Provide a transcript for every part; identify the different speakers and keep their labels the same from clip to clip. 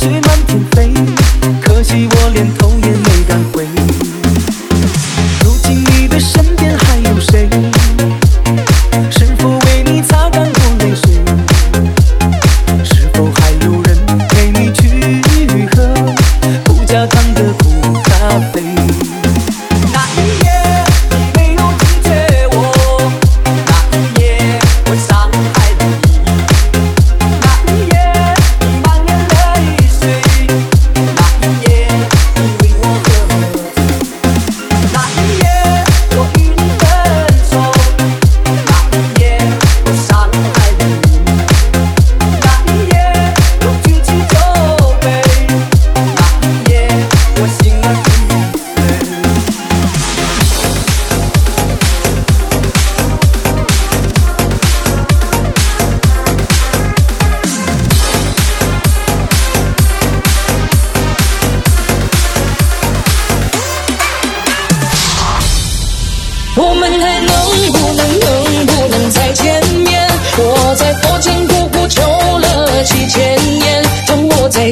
Speaker 1: 雪满天飞可惜我连头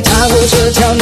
Speaker 1: 踏过这条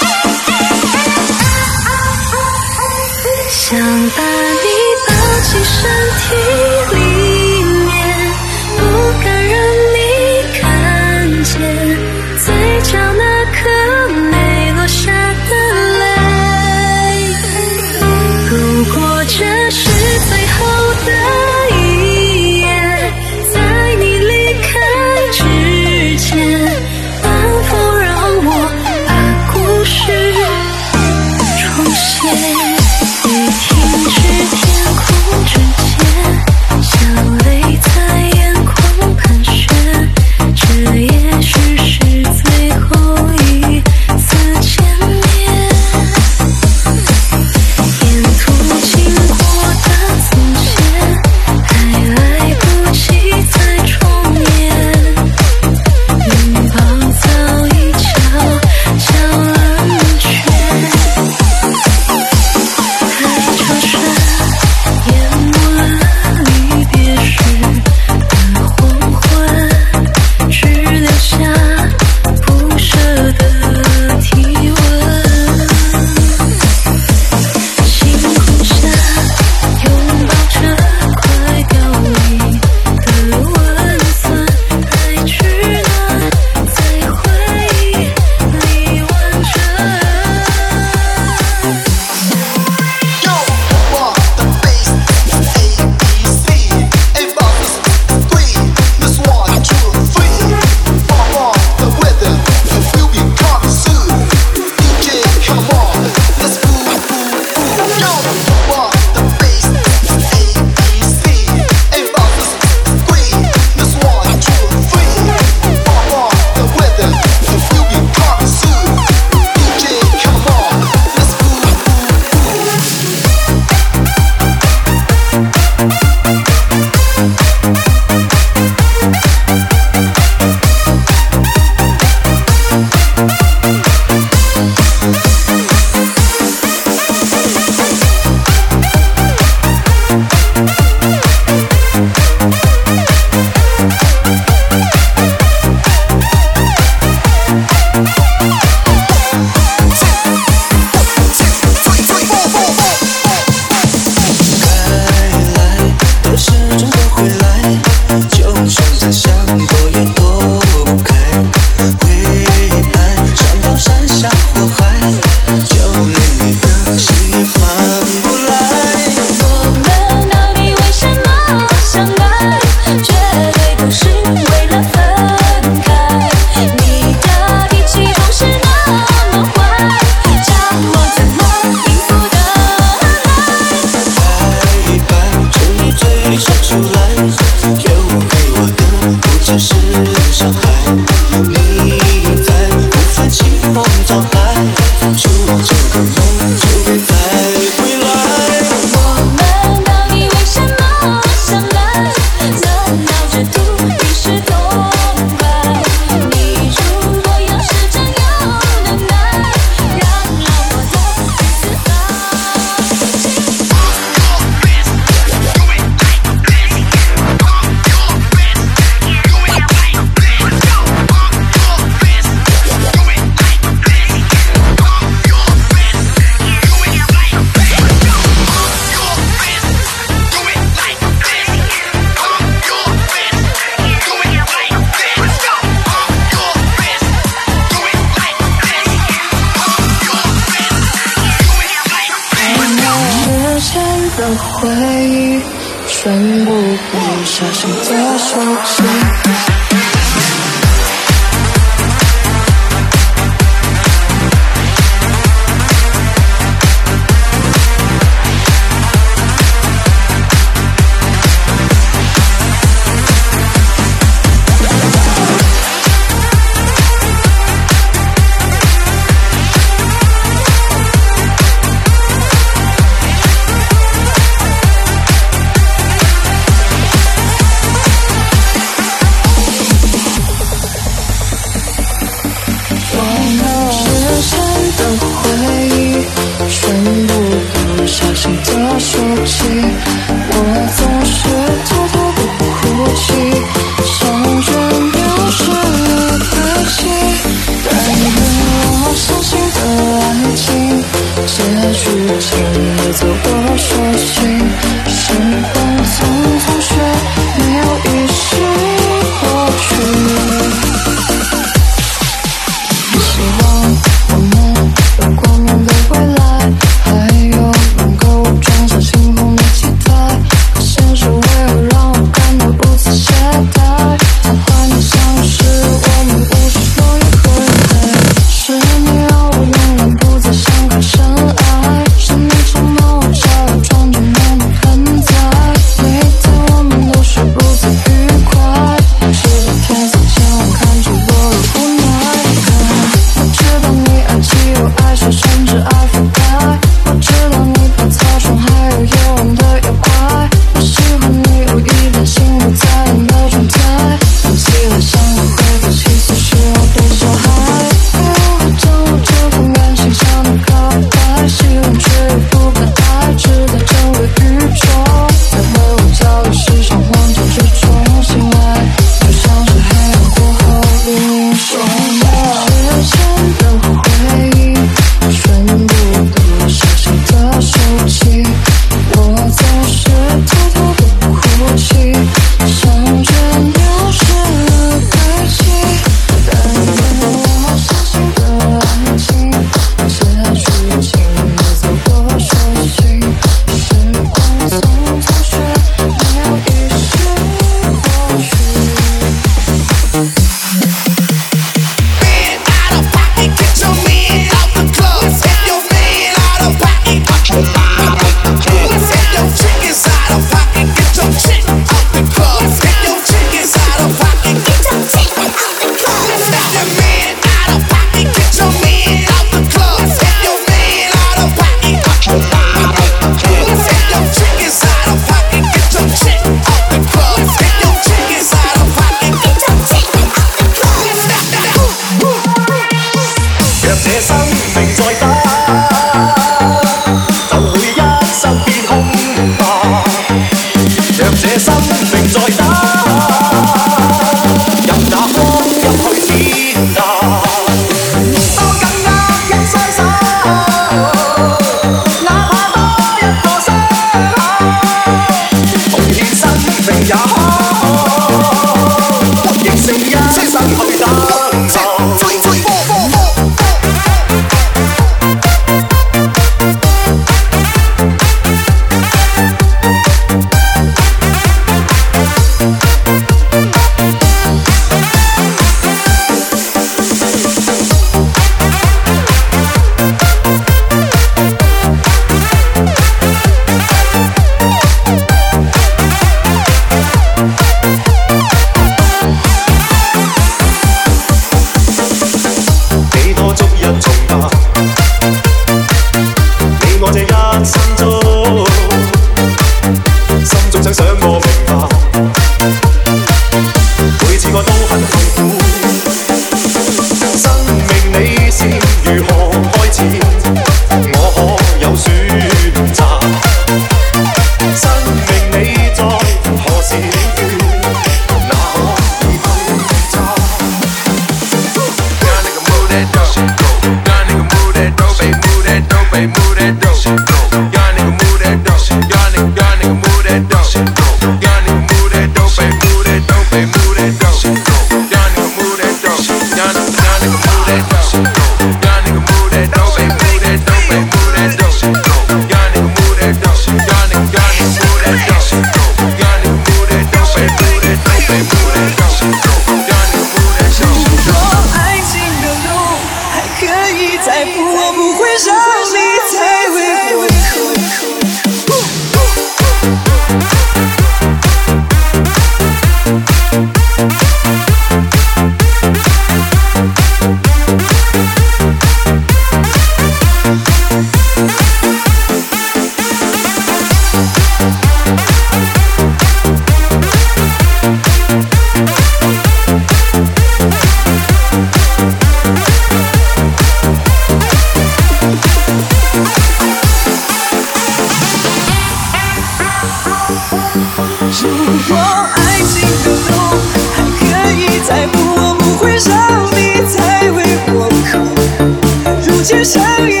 Speaker 1: 前像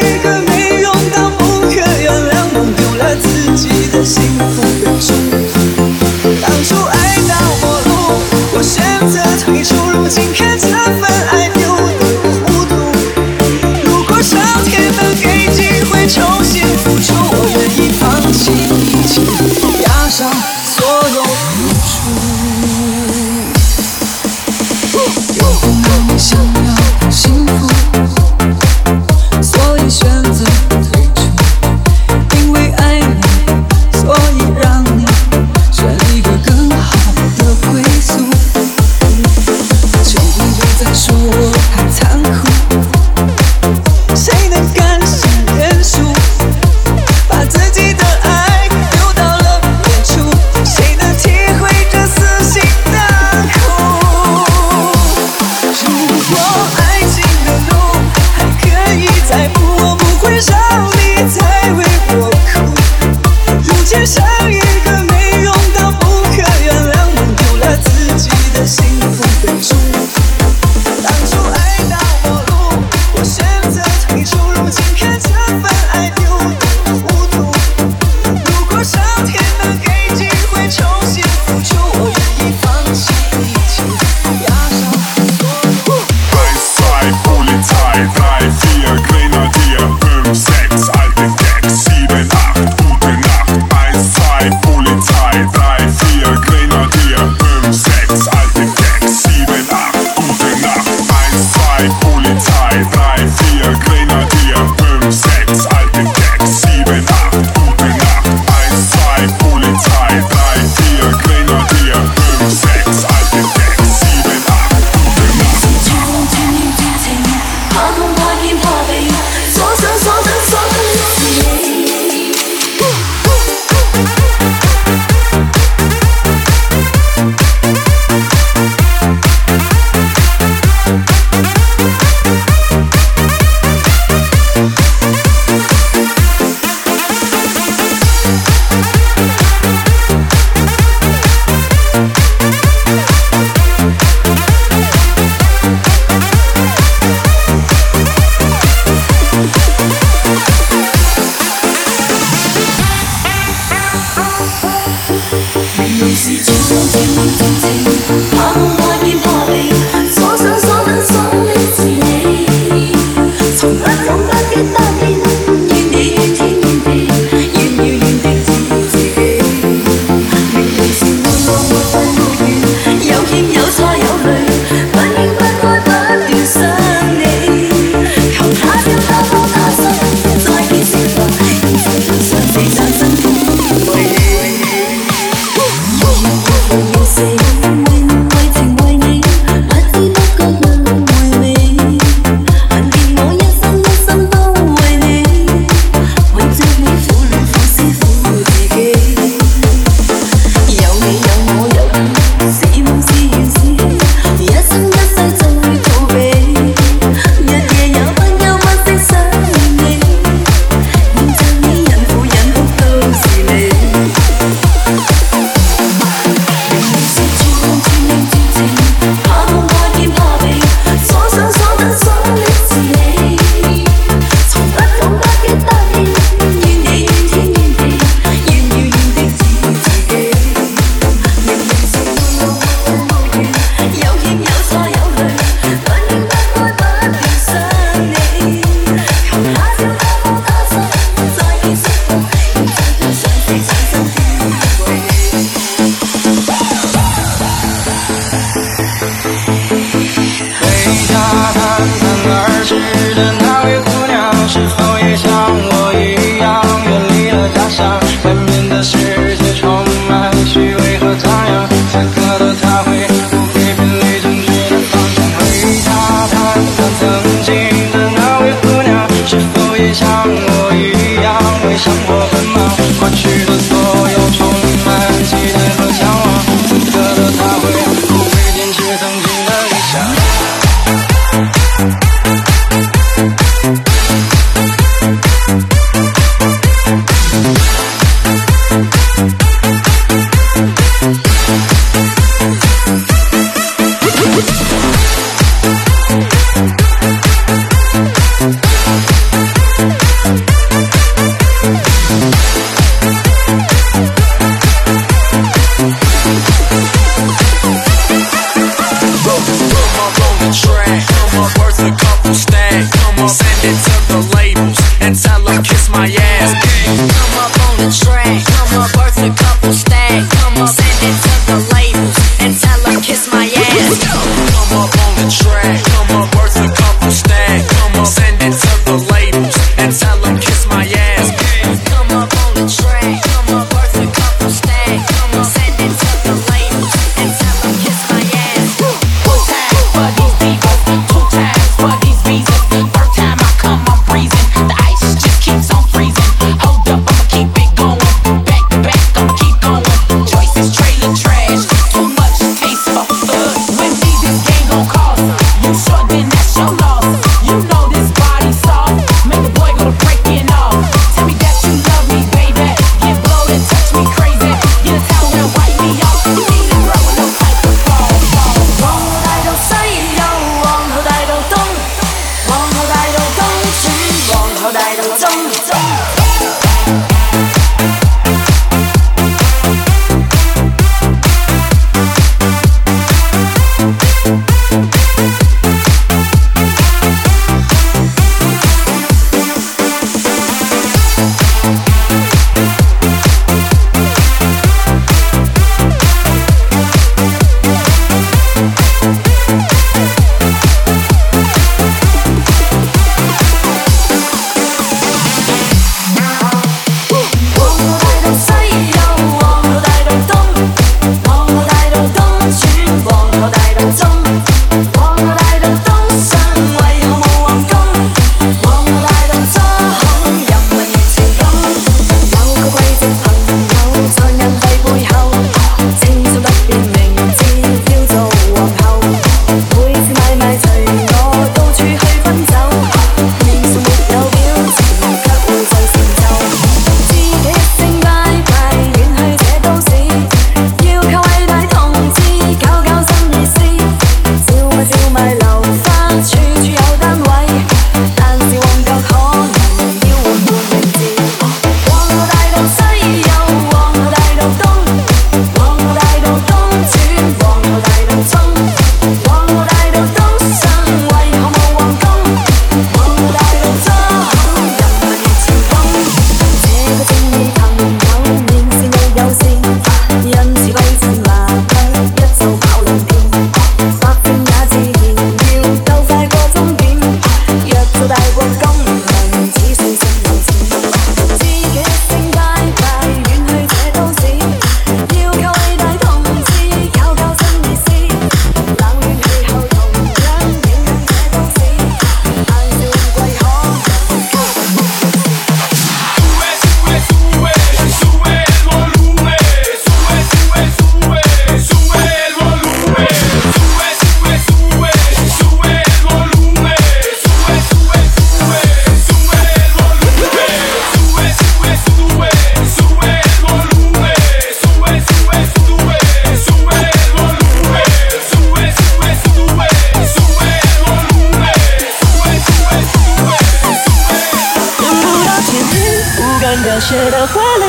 Speaker 1: 血的
Speaker 2: 华丽，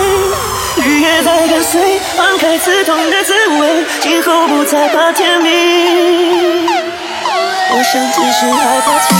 Speaker 2: 雨也在跟随，放开刺痛的滋味，今后不再怕天明。我想只是害怕清